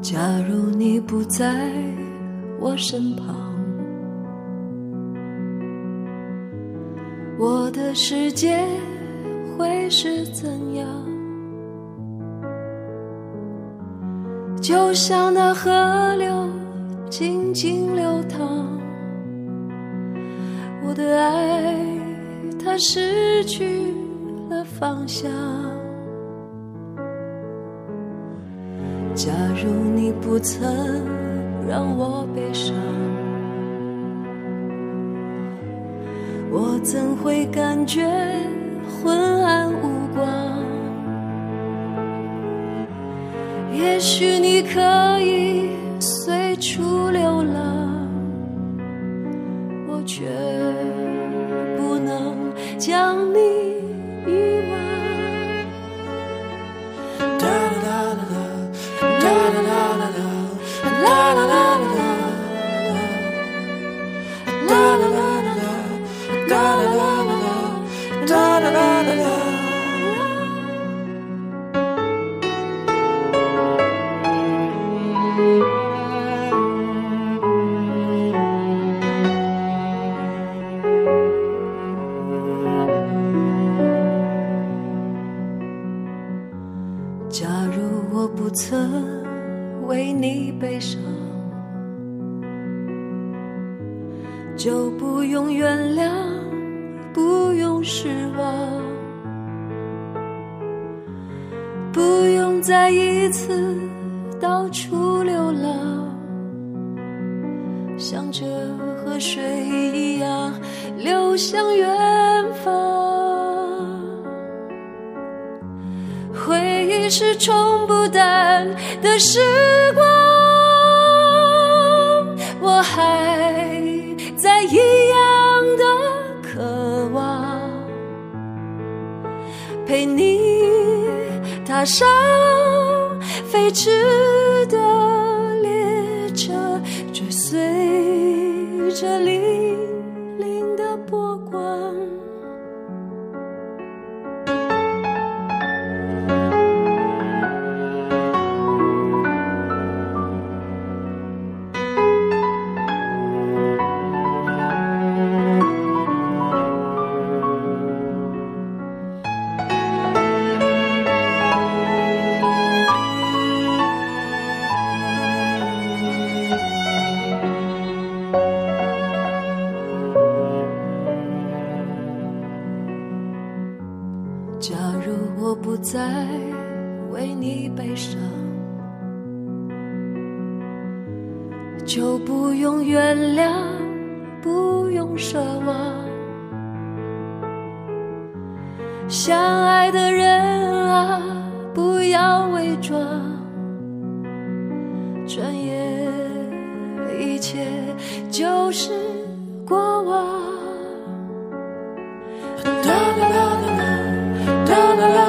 假如你不在我身旁，我的世界会是怎样？就像那河流静静流淌，我的爱它失去了方向。假如你不曾让我悲伤，我怎会感觉昏暗无光？也许你可以随处流浪，我却不能将假如我不曾为你悲伤，就不用原谅，不用失望，不用再一次到处流浪，像这河水一样流向远方。回忆是冲不淡的时光，我还马上飞驰我不再为你悲伤，就不用原谅，不用奢望。相爱的人啊，不要伪装。转眼，一切就是过往。哒啦啦啦啦，哒啦啦。